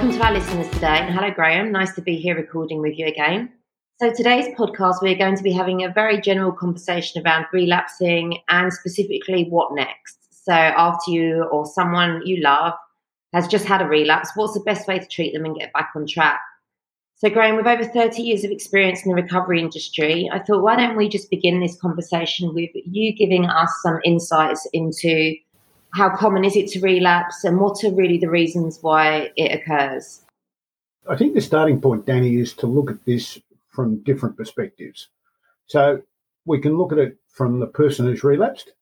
welcome to our listeners today. And hello, Graham. Nice to be here recording with you again. So, today's podcast, we're going to be having a very general conversation around relapsing and specifically what next. So, after you or someone you love has just had a relapse, what's the best way to treat them and get back on track? So, Graham, with over 30 years of experience in the recovery industry, I thought, why don't we just begin this conversation with you giving us some insights into how common is it to relapse and what are really the reasons why it occurs? I think the starting point, Danny, is to look at this from different perspectives. So we can look at it from the person who's relapsed.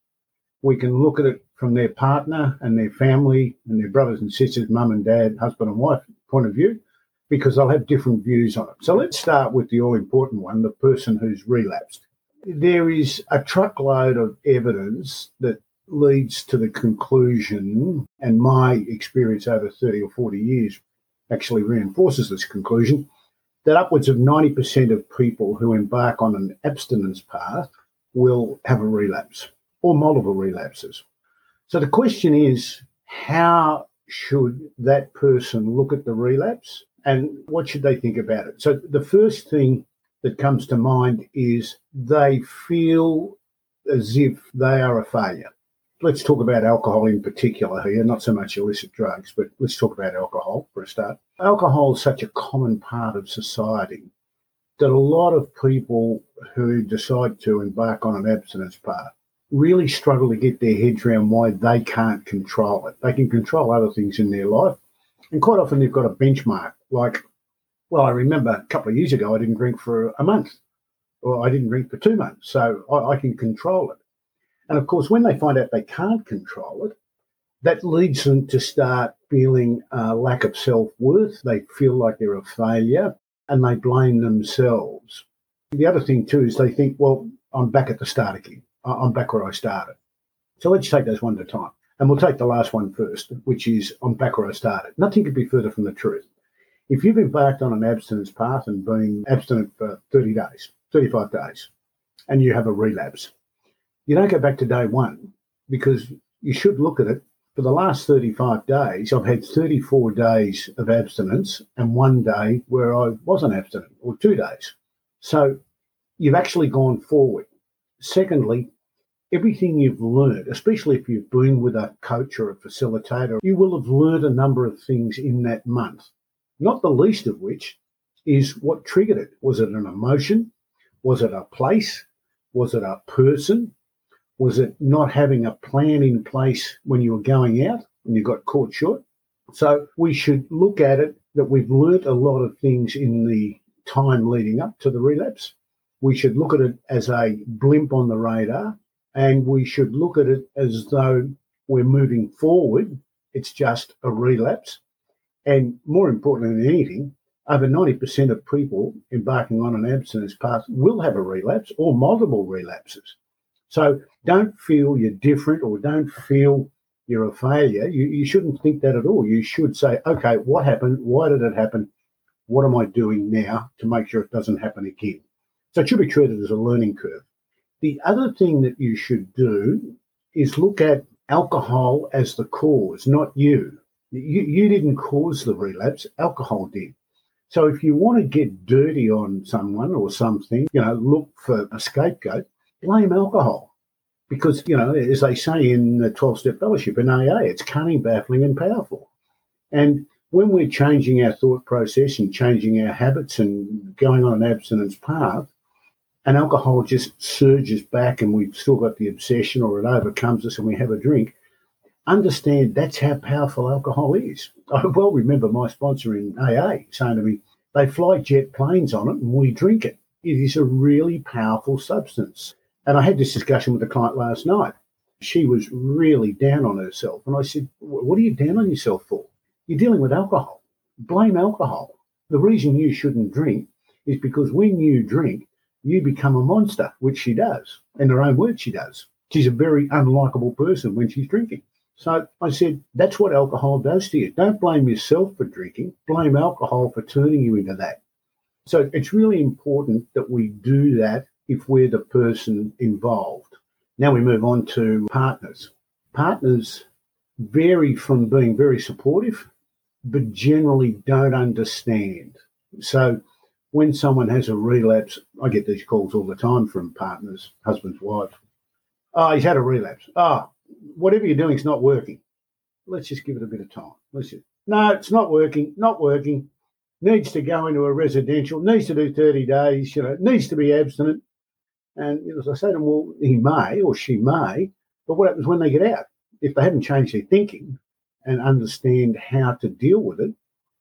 We can look at it from their partner and their family and their brothers and sisters, mum and dad, husband and wife point of view, because they'll have different views on it. So let's start with the all important one the person who's relapsed. There is a truckload of evidence that leads to the conclusion, and my experience over 30 or 40 years actually reinforces this conclusion, that upwards of 90% of people who embark on an abstinence path will have a relapse or multiple relapses. So the question is how should that person look at the relapse and what should they think about it? So the first thing that comes to mind is they feel as if they are a failure let's talk about alcohol in particular here, not so much illicit drugs, but let's talk about alcohol for a start. Alcohol is such a common part of society that a lot of people who decide to embark on an abstinence path really struggle to get their heads around why they can't control it. They can control other things in their life. And quite often they've got a benchmark. Like, well, I remember a couple of years ago, I didn't drink for a month, or I didn't drink for two months. So I, I can control it. And of course, when they find out they can't control it, that leads them to start feeling a lack of self worth. They feel like they're a failure and they blame themselves. The other thing, too, is they think, well, I'm back at the start again. I'm back where I started. So let's take those one at a time. And we'll take the last one first, which is I'm back where I started. Nothing could be further from the truth. If you've embarked on an abstinence path and been abstinent for 30 days, 35 days, and you have a relapse, you don't go back to day one because you should look at it. For the last 35 days, I've had 34 days of abstinence and one day where I wasn't abstinent, or two days. So you've actually gone forward. Secondly, everything you've learned, especially if you've been with a coach or a facilitator, you will have learned a number of things in that month, not the least of which is what triggered it. Was it an emotion? Was it a place? Was it a person? Was it not having a plan in place when you were going out and you got caught short? So we should look at it that we've learnt a lot of things in the time leading up to the relapse. We should look at it as a blimp on the radar and we should look at it as though we're moving forward. It's just a relapse. And more important than anything, over 90% of people embarking on an abstinence path will have a relapse or multiple relapses. So don't feel you're different or don't feel you're a failure. You, you shouldn't think that at all. You should say, okay, what happened? Why did it happen? What am I doing now to make sure it doesn't happen again? So it should be treated as a learning curve. The other thing that you should do is look at alcohol as the cause, not you. You, you didn't cause the relapse, alcohol did. So if you want to get dirty on someone or something, you know, look for a scapegoat, blame alcohol. Because, you know, as they say in the 12 step fellowship in AA, it's cunning, baffling, and powerful. And when we're changing our thought process and changing our habits and going on an abstinence path, and alcohol just surges back and we've still got the obsession or it overcomes us and we have a drink, understand that's how powerful alcohol is. I well remember my sponsor in AA saying to me, they fly jet planes on it and we drink it. It is a really powerful substance. And I had this discussion with a client last night. She was really down on herself. And I said, What are you down on yourself for? You're dealing with alcohol. Blame alcohol. The reason you shouldn't drink is because when you drink, you become a monster, which she does. In her own words, she does. She's a very unlikable person when she's drinking. So I said, that's what alcohol does to you. Don't blame yourself for drinking, blame alcohol for turning you into that. So it's really important that we do that if we're the person involved. Now we move on to partners. Partners vary from being very supportive but generally don't understand. So when someone has a relapse, I get these calls all the time from partners, husbands, wives. Oh, he's had a relapse. Oh, whatever you're doing is not working. Let's just give it a bit of time. Let's just, no, it's not working, not working. Needs to go into a residential, needs to do 30 days, you know, needs to be abstinent. And as I say to them, well, he may or she may, but what happens when they get out? If they haven't changed their thinking and understand how to deal with it.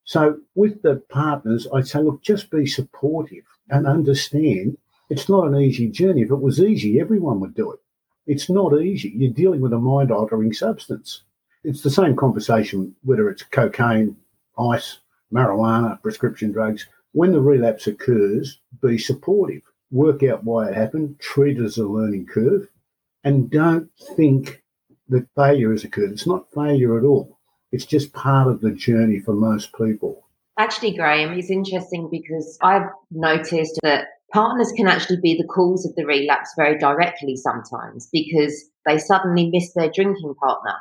So with the partners, I'd say, look, just be supportive and understand it's not an easy journey. If it was easy, everyone would do it. It's not easy. You're dealing with a mind altering substance. It's the same conversation, whether it's cocaine, ice, marijuana, prescription drugs. When the relapse occurs, be supportive. Work out why it happened, treat it as a learning curve, and don't think that failure has occurred. It's not failure at all. It's just part of the journey for most people. Actually, Graham, it's interesting because I've noticed that partners can actually be the cause of the relapse very directly sometimes because they suddenly miss their drinking partner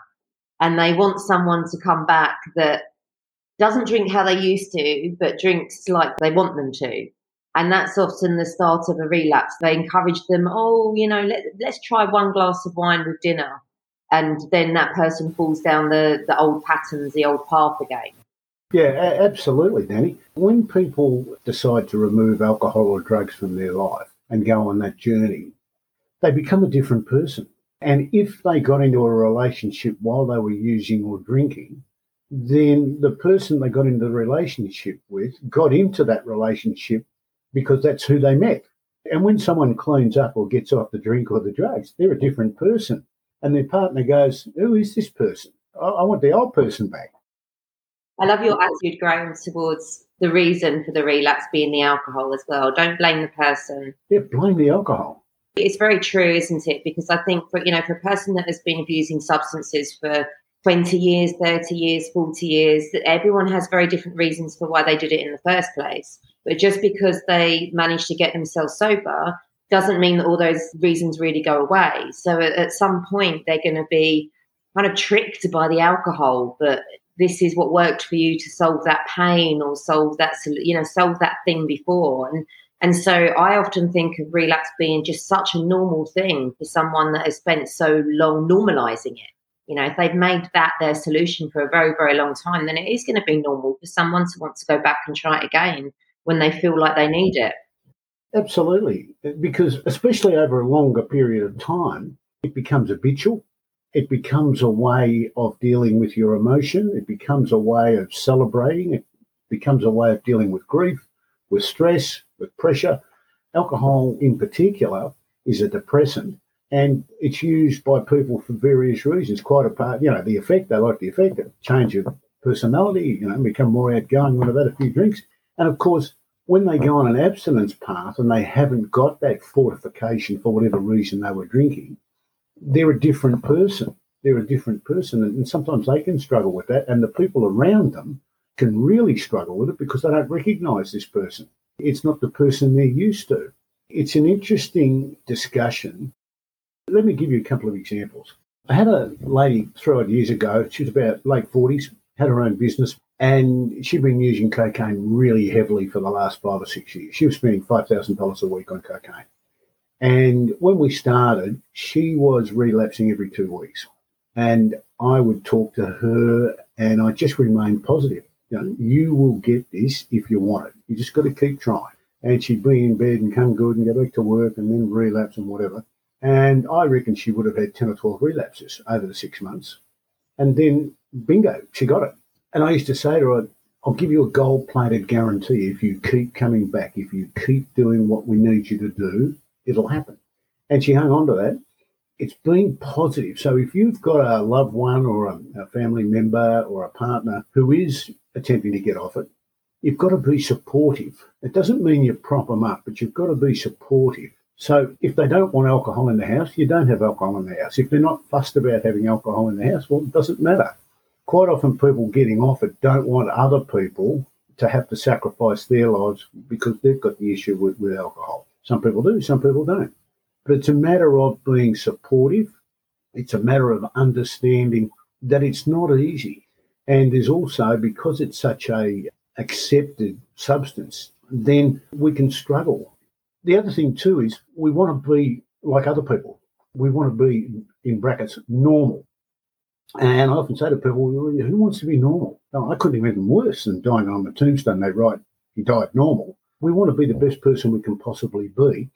and they want someone to come back that doesn't drink how they used to, but drinks like they want them to. And that's often the start of a relapse. They encourage them, oh, you know, let, let's try one glass of wine with dinner. And then that person falls down the, the old patterns, the old path again. Yeah, absolutely, Danny. When people decide to remove alcohol or drugs from their life and go on that journey, they become a different person. And if they got into a relationship while they were using or drinking, then the person they got into the relationship with got into that relationship because that's who they met. And when someone cleans up or gets off the drink or the drugs, they're a different person. And their partner goes, Who is this person? I, I want the old person back. I love your attitude, Graham, towards the reason for the relapse being the alcohol as well. Don't blame the person. Yeah, blame the alcohol. It's very true, isn't it? Because I think for you know, for a person that has been abusing substances for 20 years, 30 years, 40 years, that everyone has very different reasons for why they did it in the first place. But just because they manage to get themselves sober doesn't mean that all those reasons really go away. So at, at some point, they're going to be kind of tricked by the alcohol, but this is what worked for you to solve that pain or solve that you know solve that thing before. And and so i often think of relapse being just such a normal thing for someone that has spent so long normalizing it. You know if they've made that their solution for a very very long time then it is going to be normal for someone to want to go back and try it again when they feel like they need it absolutely because especially over a longer period of time it becomes habitual it becomes a way of dealing with your emotion. It becomes a way of celebrating. It becomes a way of dealing with grief, with stress, with pressure. Alcohol, in particular, is a depressant and it's used by people for various reasons. Quite apart, you know, the effect, they like the effect, change of personality, you know, become more outgoing when they've had a few drinks. And of course, when they go on an abstinence path and they haven't got that fortification for whatever reason they were drinking, they're a different person. They're a different person. And sometimes they can struggle with that. And the people around them can really struggle with it because they don't recognize this person. It's not the person they're used to. It's an interesting discussion. Let me give you a couple of examples. I had a lady three odd years ago, she was about late 40s, had her own business, and she'd been using cocaine really heavily for the last five or six years. She was spending $5,000 a week on cocaine. And when we started, she was relapsing every two weeks. And I would talk to her and I just remained positive. You know, you will get this if you want it. You just got to keep trying. And she'd be in bed and come good and go back to work and then relapse and whatever. And I reckon she would have had 10 or 12 relapses over the six months. And then, bingo, she got it. And I used to say to her, I'll give you a gold plated guarantee if you keep coming back, if you keep doing what we need you to do, it'll happen. And she hung on to that. It's being positive. So if you've got a loved one or a, a family member or a partner who is attempting to get off it, you've got to be supportive. It doesn't mean you prop them up, but you've got to be supportive. So if they don't want alcohol in the house, you don't have alcohol in the house. If they're not fussed about having alcohol in the house, well, it doesn't matter. Quite often, people getting off it don't want other people to have to sacrifice their lives because they've got the issue with, with alcohol. Some people do, some people don't. But it's a matter of being supportive. It's a matter of understanding that it's not easy. And there's also, because it's such a accepted substance, then we can struggle. The other thing too is we want to be like other people. We want to be, in brackets, normal. And I often say to people, who wants to be normal? No, I couldn't imagine worse than dying on a tombstone. They write, he died normal. We want to be the best person we can possibly be.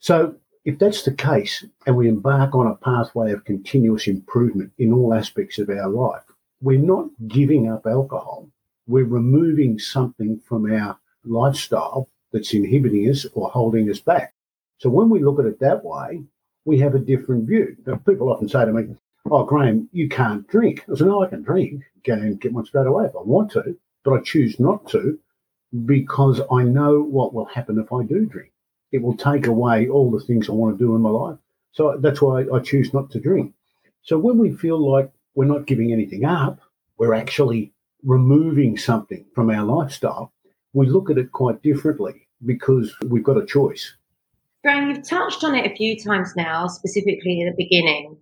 So if that's the case, and we embark on a pathway of continuous improvement in all aspects of our life, we're not giving up alcohol. We're removing something from our lifestyle that's inhibiting us or holding us back. So when we look at it that way, we have a different view. Now, people often say to me, Oh, Graham, you can't drink. I said, No, I can drink, go and get one straight away if I want to, but I choose not to because I know what will happen if I do drink. It will take away all the things I want to do in my life. So that's why I choose not to drink. So when we feel like we're not giving anything up, we're actually removing something from our lifestyle, we look at it quite differently because we've got a choice. Graham, you've touched on it a few times now, specifically at the beginning,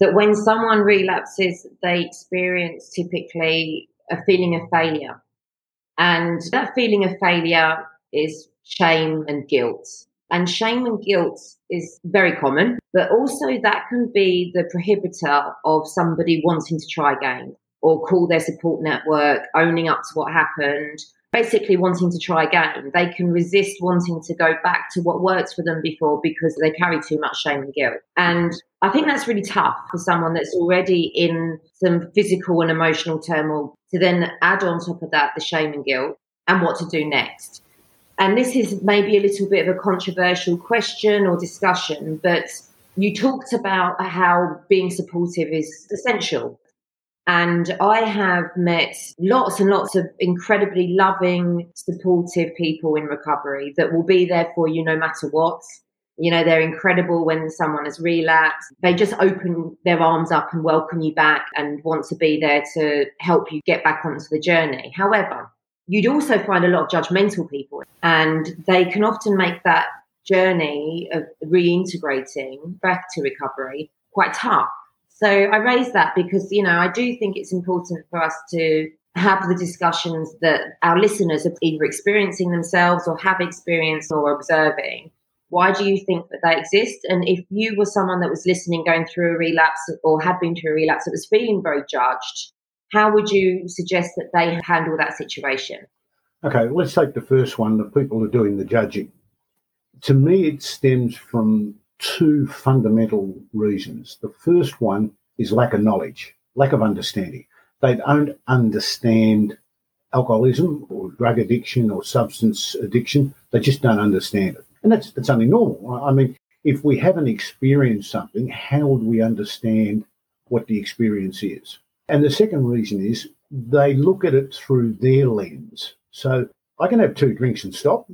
that when someone relapses, they experience typically a feeling of failure. And that feeling of failure is shame and guilt. And shame and guilt is very common, but also that can be the prohibitor of somebody wanting to try again or call their support network, owning up to what happened, basically wanting to try again. They can resist wanting to go back to what worked for them before because they carry too much shame and guilt. And I think that's really tough for someone that's already in some physical and emotional turmoil to then add on top of that the shame and guilt and what to do next. And this is maybe a little bit of a controversial question or discussion, but you talked about how being supportive is essential and I have met lots and lots of incredibly loving, supportive people in recovery that will be there for you no matter what. You know, they're incredible when someone has relapsed. They just open their arms up and welcome you back and want to be there to help you get back onto the journey. However, you'd also find a lot of judgmental people, and they can often make that journey of reintegrating back to recovery quite tough so I raise that because, you know, I do think it's important for us to have the discussions that our listeners are either experiencing themselves or have experienced or observing. Why do you think that they exist? And if you were someone that was listening, going through a relapse or had been through a relapse that was feeling very judged, how would you suggest that they handle that situation? Okay, let's take the first one the people are doing the judging. To me, it stems from two fundamental reasons. The first one is lack of knowledge, lack of understanding. They don't understand alcoholism or drug addiction or substance addiction. They just don't understand it. And that's, that's only normal. I mean, if we haven't experienced something, how would we understand what the experience is? And the second reason is they look at it through their lens. So I can have two drinks and stop.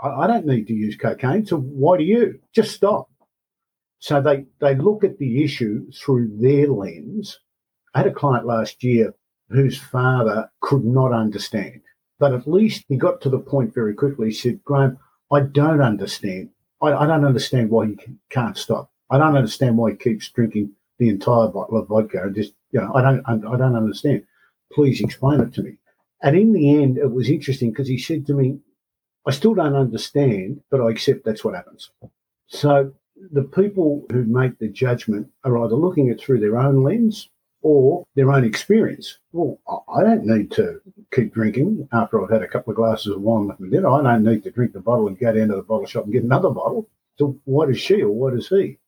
I, don't need to use cocaine, so why do you? Just stop. So they, they look at the issue through their lens. I had a client last year whose father could not understand, but at least he got to the point very quickly. He said, Graham, I don't understand. I, I don't understand why he can't stop. I don't understand why he keeps drinking the entire bottle of vodka and just, you know, I don't, I don't understand. Please explain it to me. And in the end, it was interesting because he said to me, I still don't understand, but I accept that's what happens. So the people who make the judgment are either looking at through their own lens or their own experience. Well, I don't need to keep drinking after I've had a couple of glasses of wine with my dinner. I don't need to drink the bottle and go down to the bottle shop and get another bottle. So what is she or what is he?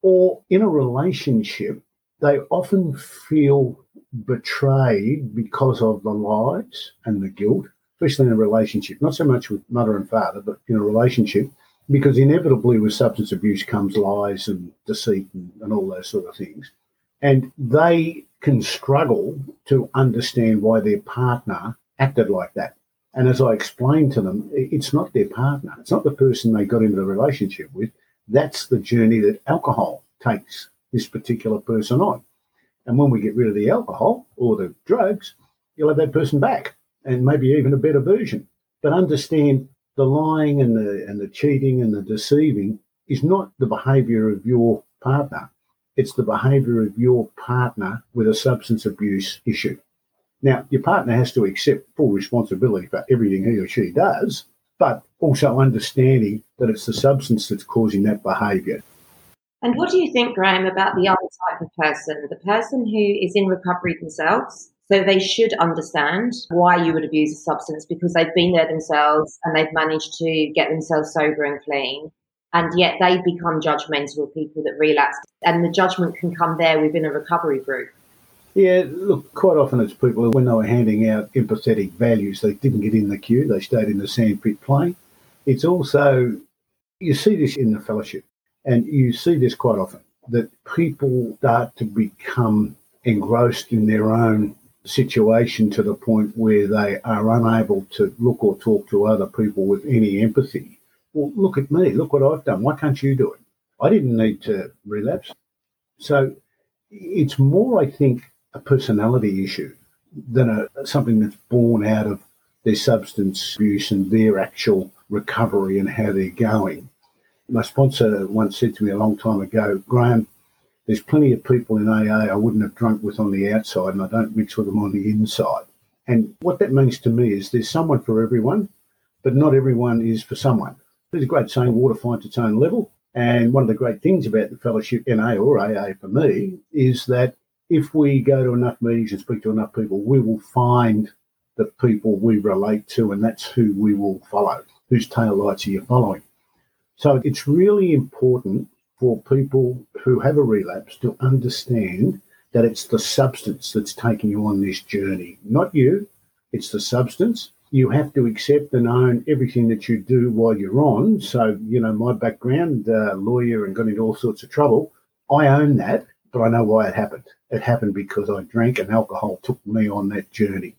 Or in a relationship, they often feel betrayed because of the lies and the guilt especially in a relationship, not so much with mother and father, but in a relationship, because inevitably with substance abuse comes lies and deceit and, and all those sort of things. And they can struggle to understand why their partner acted like that. And as I explained to them, it's not their partner. It's not the person they got into the relationship with. That's the journey that alcohol takes this particular person on. And when we get rid of the alcohol or the drugs, you'll have that person back and maybe even a better version. But understand the lying and the and the cheating and the deceiving is not the behaviour of your partner. It's the behaviour of your partner with a substance abuse issue. Now, your partner has to accept full responsibility for everything he or she does, but also understanding that it's the substance that's causing that behaviour. And what do you think, Graham, about the other type of person, the person who is in recovery themselves? So they should understand why you would abuse a substance because they've been there themselves and they've managed to get themselves sober and clean. And yet they become judgmental of people that relapse. And the judgment can come there within a recovery group. Yeah, look, quite often it's people who when they were handing out empathetic values, they didn't get in the queue, they stayed in the sandpit playing. It's also, you see this in the fellowship, and you see this quite often, that people start to become engrossed in their own situation to the point where they are unable to look or talk to other people with any empathy. Well, look at me, look what I've done. Why can't you do it? I didn't need to relapse. So it's more, I think, a personality issue than a, something that's born out of their substance abuse and their actual recovery and how they're going. My sponsor once said to me a long time ago, Graham, there's plenty of people in AA I wouldn't have drunk with on the outside and I don't mix with them on the inside. And what that means to me is there's someone for everyone, but not everyone is for someone. There's a great saying, water finds its own level. And one of the great things about the fellowship, NA or AA for me, is that if we go to enough meetings and speak to enough people, we will find the people we relate to, and that's who we will follow. Whose tail lights are you following? So it's really important for people who have a relapse to understand that it's the substance that's taking you on this journey, not you. It's the substance. You have to accept and own everything that you do while you're on. So, you know, my background, uh, lawyer and got into all sorts of trouble. I own that, but I know why it happened. It happened because I drank and alcohol took me on that journey.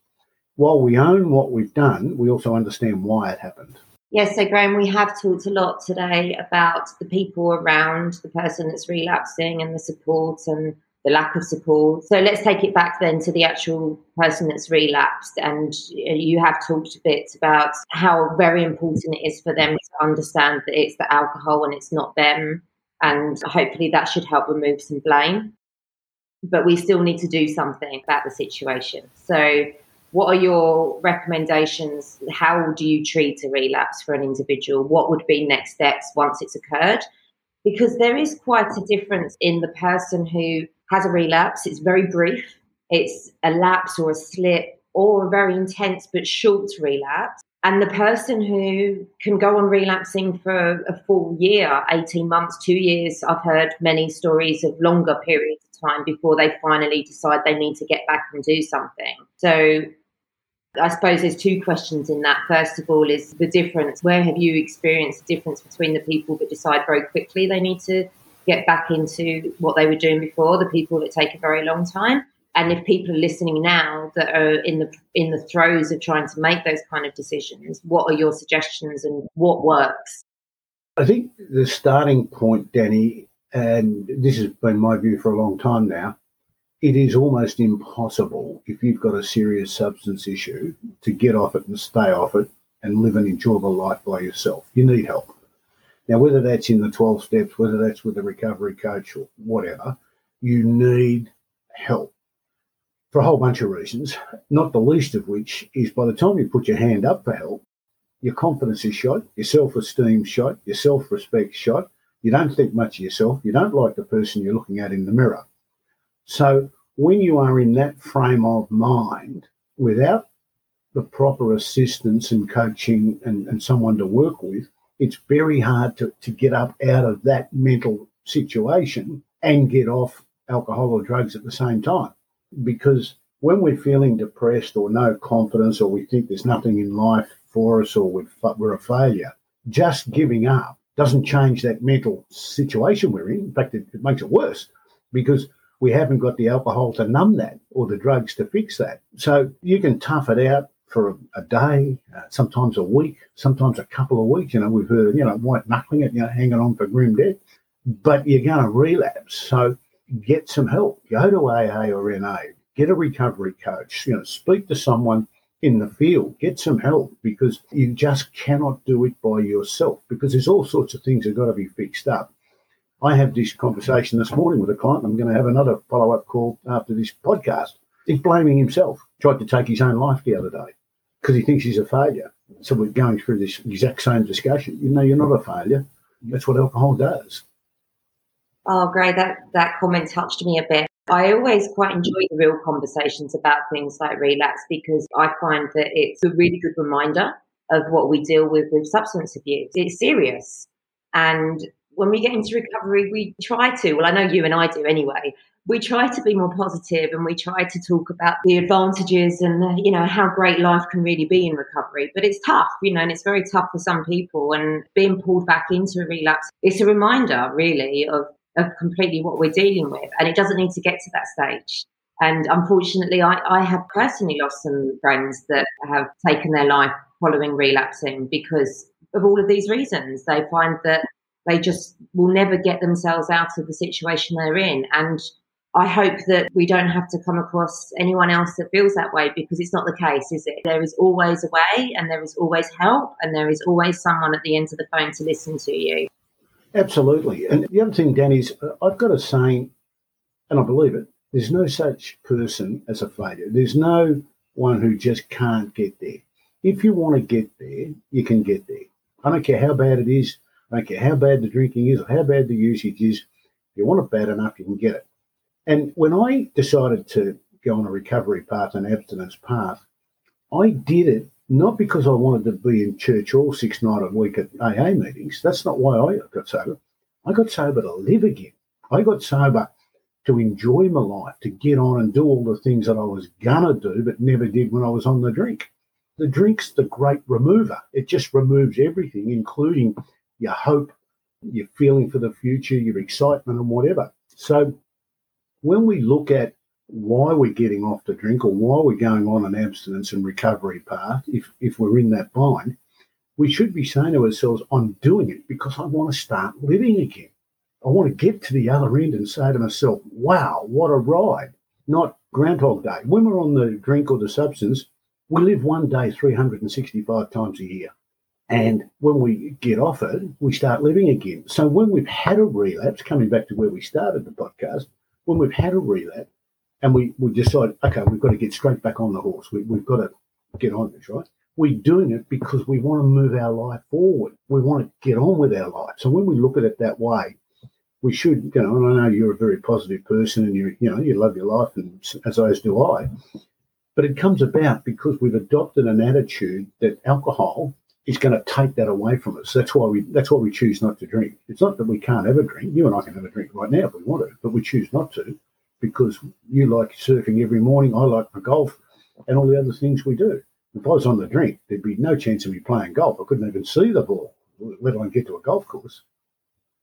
While we own what we've done, we also understand why it happened. Yes, so Graham, we have talked a lot today about the people around the person that's relapsing and the support and the lack of support. So let's take it back then to the actual person that's relapsed. And uh, you have talked a bit about how very important it is for them to understand that it's the alcohol and it's not them. And hopefully that should help remove some blame but we still need to do something about the situation. So, what are your recommendations? How do you treat a relapse for an individual? What would be next steps once it's occurred? Because there is quite a difference in the person who has a relapse. It's very brief, it's a lapse or a slip or a very intense but short relapse. And the person who can go on relapsing for a full year, 18 months, two years, I've heard many stories of longer periods of time before they finally decide they need to get back and do something. So I suppose there's two questions in that. First of all, is the difference. Where have you experienced the difference between the people that decide very quickly they need to get back into what they were doing before, the people that take a very long time? And if people are listening now that are in the in the throes of trying to make those kind of decisions, what are your suggestions and what works? I think the starting point, Danny, and this has been my view for a long time now, it is almost impossible if you've got a serious substance issue to get off it and stay off it and live an enjoyable life by yourself. You need help. Now, whether that's in the 12 steps, whether that's with a recovery coach or whatever, you need help for a whole bunch of reasons, not the least of which is by the time you put your hand up for help, your confidence is shot, your self esteem shot, your self respect shot, you don't think much of yourself. You don't like the person you're looking at in the mirror. So when you are in that frame of mind without the proper assistance and coaching and, and someone to work with, it's very hard to, to get up out of that mental situation and get off alcohol or drugs at the same time. Because when we're feeling depressed or no confidence or we think there's nothing in life for us or we're a failure, just giving up doesn't change that mental situation we're in. In fact, it, it makes it worse because we haven't got the alcohol to numb that or the drugs to fix that. So you can tough it out for a, day, uh, sometimes a week, sometimes a couple of weeks. You know, we've heard, you know, white knuckling it, you know, hanging on for grim death, but you're going to relapse. So get some help. Go to AA or NA. Get a recovery coach. You know, speak to someone in the field. Get some help because you just cannot do it by yourself because there's all sorts of things that got to be fixed up. I had this conversation this morning with a client. I'm going to have another follow up call after this podcast. He's blaming himself. Tried to take his own life the other day because he thinks he's a failure. So we're going through this exact same discussion. You know, you're not a failure. That's what alcohol does. Oh, great. That, that comment touched me a bit. I always quite enjoy the real conversations about things like relapse because I find that it's a really good reminder of what we deal with with substance abuse. It's serious. And when we get into recovery, we try to, well, I know you and I do anyway, we try to be more positive and we try to talk about the advantages and, uh, you know, how great life can really be in recovery. But it's tough, you know, and it's very tough for some people. And being pulled back into a relapse, it's a reminder, really, of, of completely what we're dealing with. And it doesn't need to get to that stage. And unfortunately, I, I have personally lost some friends that have taken their life following relapsing because of all of these reasons. They find that they just will never get themselves out of the situation they're in. And I hope that we don't have to come across anyone else that feels that way because it's not the case, is it? There is always a way and there is always help and there is always someone at the end of the phone to listen to you. Absolutely. And the other thing, Dan, is uh, I've got a saying, and I believe it there's no such person as a failure. There's no one who just can't get there. If you want to get there, you can get there. I don't care how bad it is. Don't how bad the drinking is or how bad the usage is. If you want it bad enough, you can get it. And when I decided to go on a recovery path, an abstinence path, I did it not because I wanted to be in church all six nights a week at AA meetings. That's not why I got sober. I got sober to live again. I got sober to enjoy my life, to get on and do all the things that I was gonna do but never did when I was on the drink. The drink's the great remover. It just removes everything, including your hope, your feeling for the future, your excitement, and whatever. So when we look at why we're getting off the drink or why we're going on an abstinence and recovery path, if, if we're in that bind, we should be saying to ourselves, I'm doing it because I want to start living again. I want to get to the other end and say to myself, wow, what a ride. Not Groundhog Day. When we're on the drink or the substance, we live one day 365 times a year. And when we get off it, we start living again. So when we've had a relapse, coming back to where we started the podcast, when we've had a relapse and we, we decide, okay, we've got to get straight back on the horse. We, we've got to get on this, right? We're doing it because we want to move our life forward. We want to get on with our life. So when we look at it that way, we should, you know, and I know you're a very positive person and you, you know, you love your life, and as as do I. But it comes about because we've adopted an attitude that alcohol is going to take that away from us. That's why we that's why we choose not to drink. It's not that we can't ever drink. You and I can have a drink right now if we want to, but we choose not to because you like surfing every morning. I like my golf and all the other things we do. If I was on the drink, there'd be no chance of me playing golf. I couldn't even see the ball, let alone get to a golf course.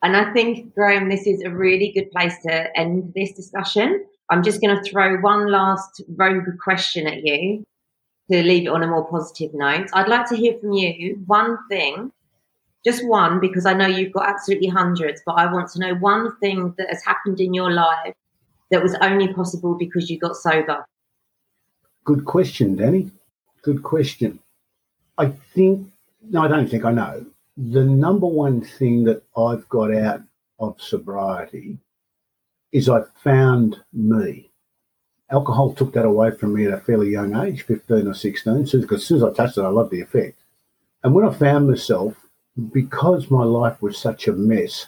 And I think, Graham, this is a really good place to end this discussion. I'm just going to throw one last rogue question at you to leave it on a more positive note. I'd like to hear from you one thing, just one, because I know you've got absolutely hundreds, but I want to know one thing that has happened in your life that was only possible because you got sober. Good question, Danny. Good question. I think, no, I don't think I know the number one thing that I've got out of sobriety is I found me. Alcohol took that away from me at a fairly young age, 15 or 16, because as soon as I touched it, I loved the effect. And when I found myself, because my life was such a mess,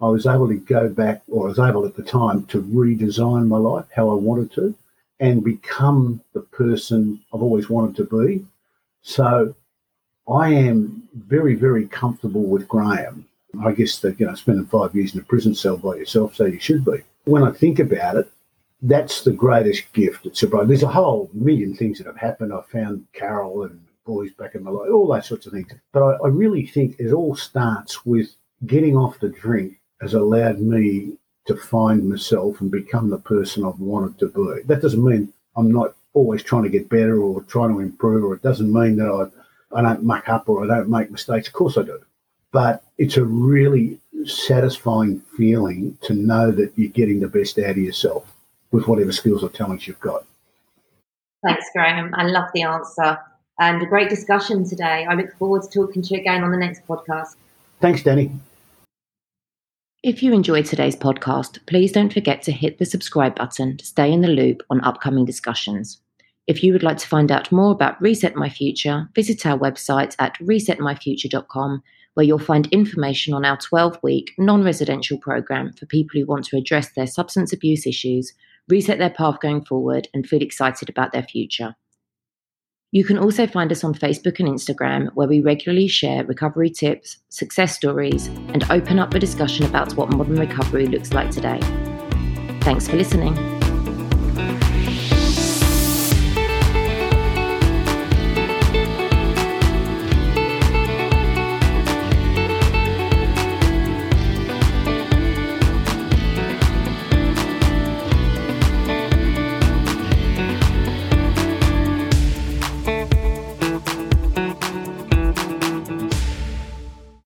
I was able to go back, or I was able at the time to redesign my life how I wanted to and become the person I've always wanted to be. So I am very, very comfortable with Graham. I guess that, you know, spending five years in a prison cell by yourself, so you should be. When I think about it, that's the greatest gift at sobriety. There's a whole million things that have happened. I found Carol and boys back in my life, all those sorts of things. But I, I really think it all starts with getting off the drink has allowed me to find myself and become the person I've wanted to be. That doesn't mean I'm not always trying to get better or trying to improve, or it doesn't mean that I I don't muck up or I don't make mistakes. Of course I do. But it's a really satisfying feeling to know that you're getting the best out of yourself with whatever skills or talents you've got. Thanks, Graham. I love the answer and a great discussion today. I look forward to talking to you again on the next podcast. Thanks, Danny. If you enjoyed today's podcast, please don't forget to hit the subscribe button to stay in the loop on upcoming discussions. If you would like to find out more about Reset My Future, visit our website at resetmyfuture.com, where you'll find information on our 12 week non residential program for people who want to address their substance abuse issues, reset their path going forward, and feel excited about their future. You can also find us on Facebook and Instagram, where we regularly share recovery tips, success stories, and open up a discussion about what modern recovery looks like today. Thanks for listening.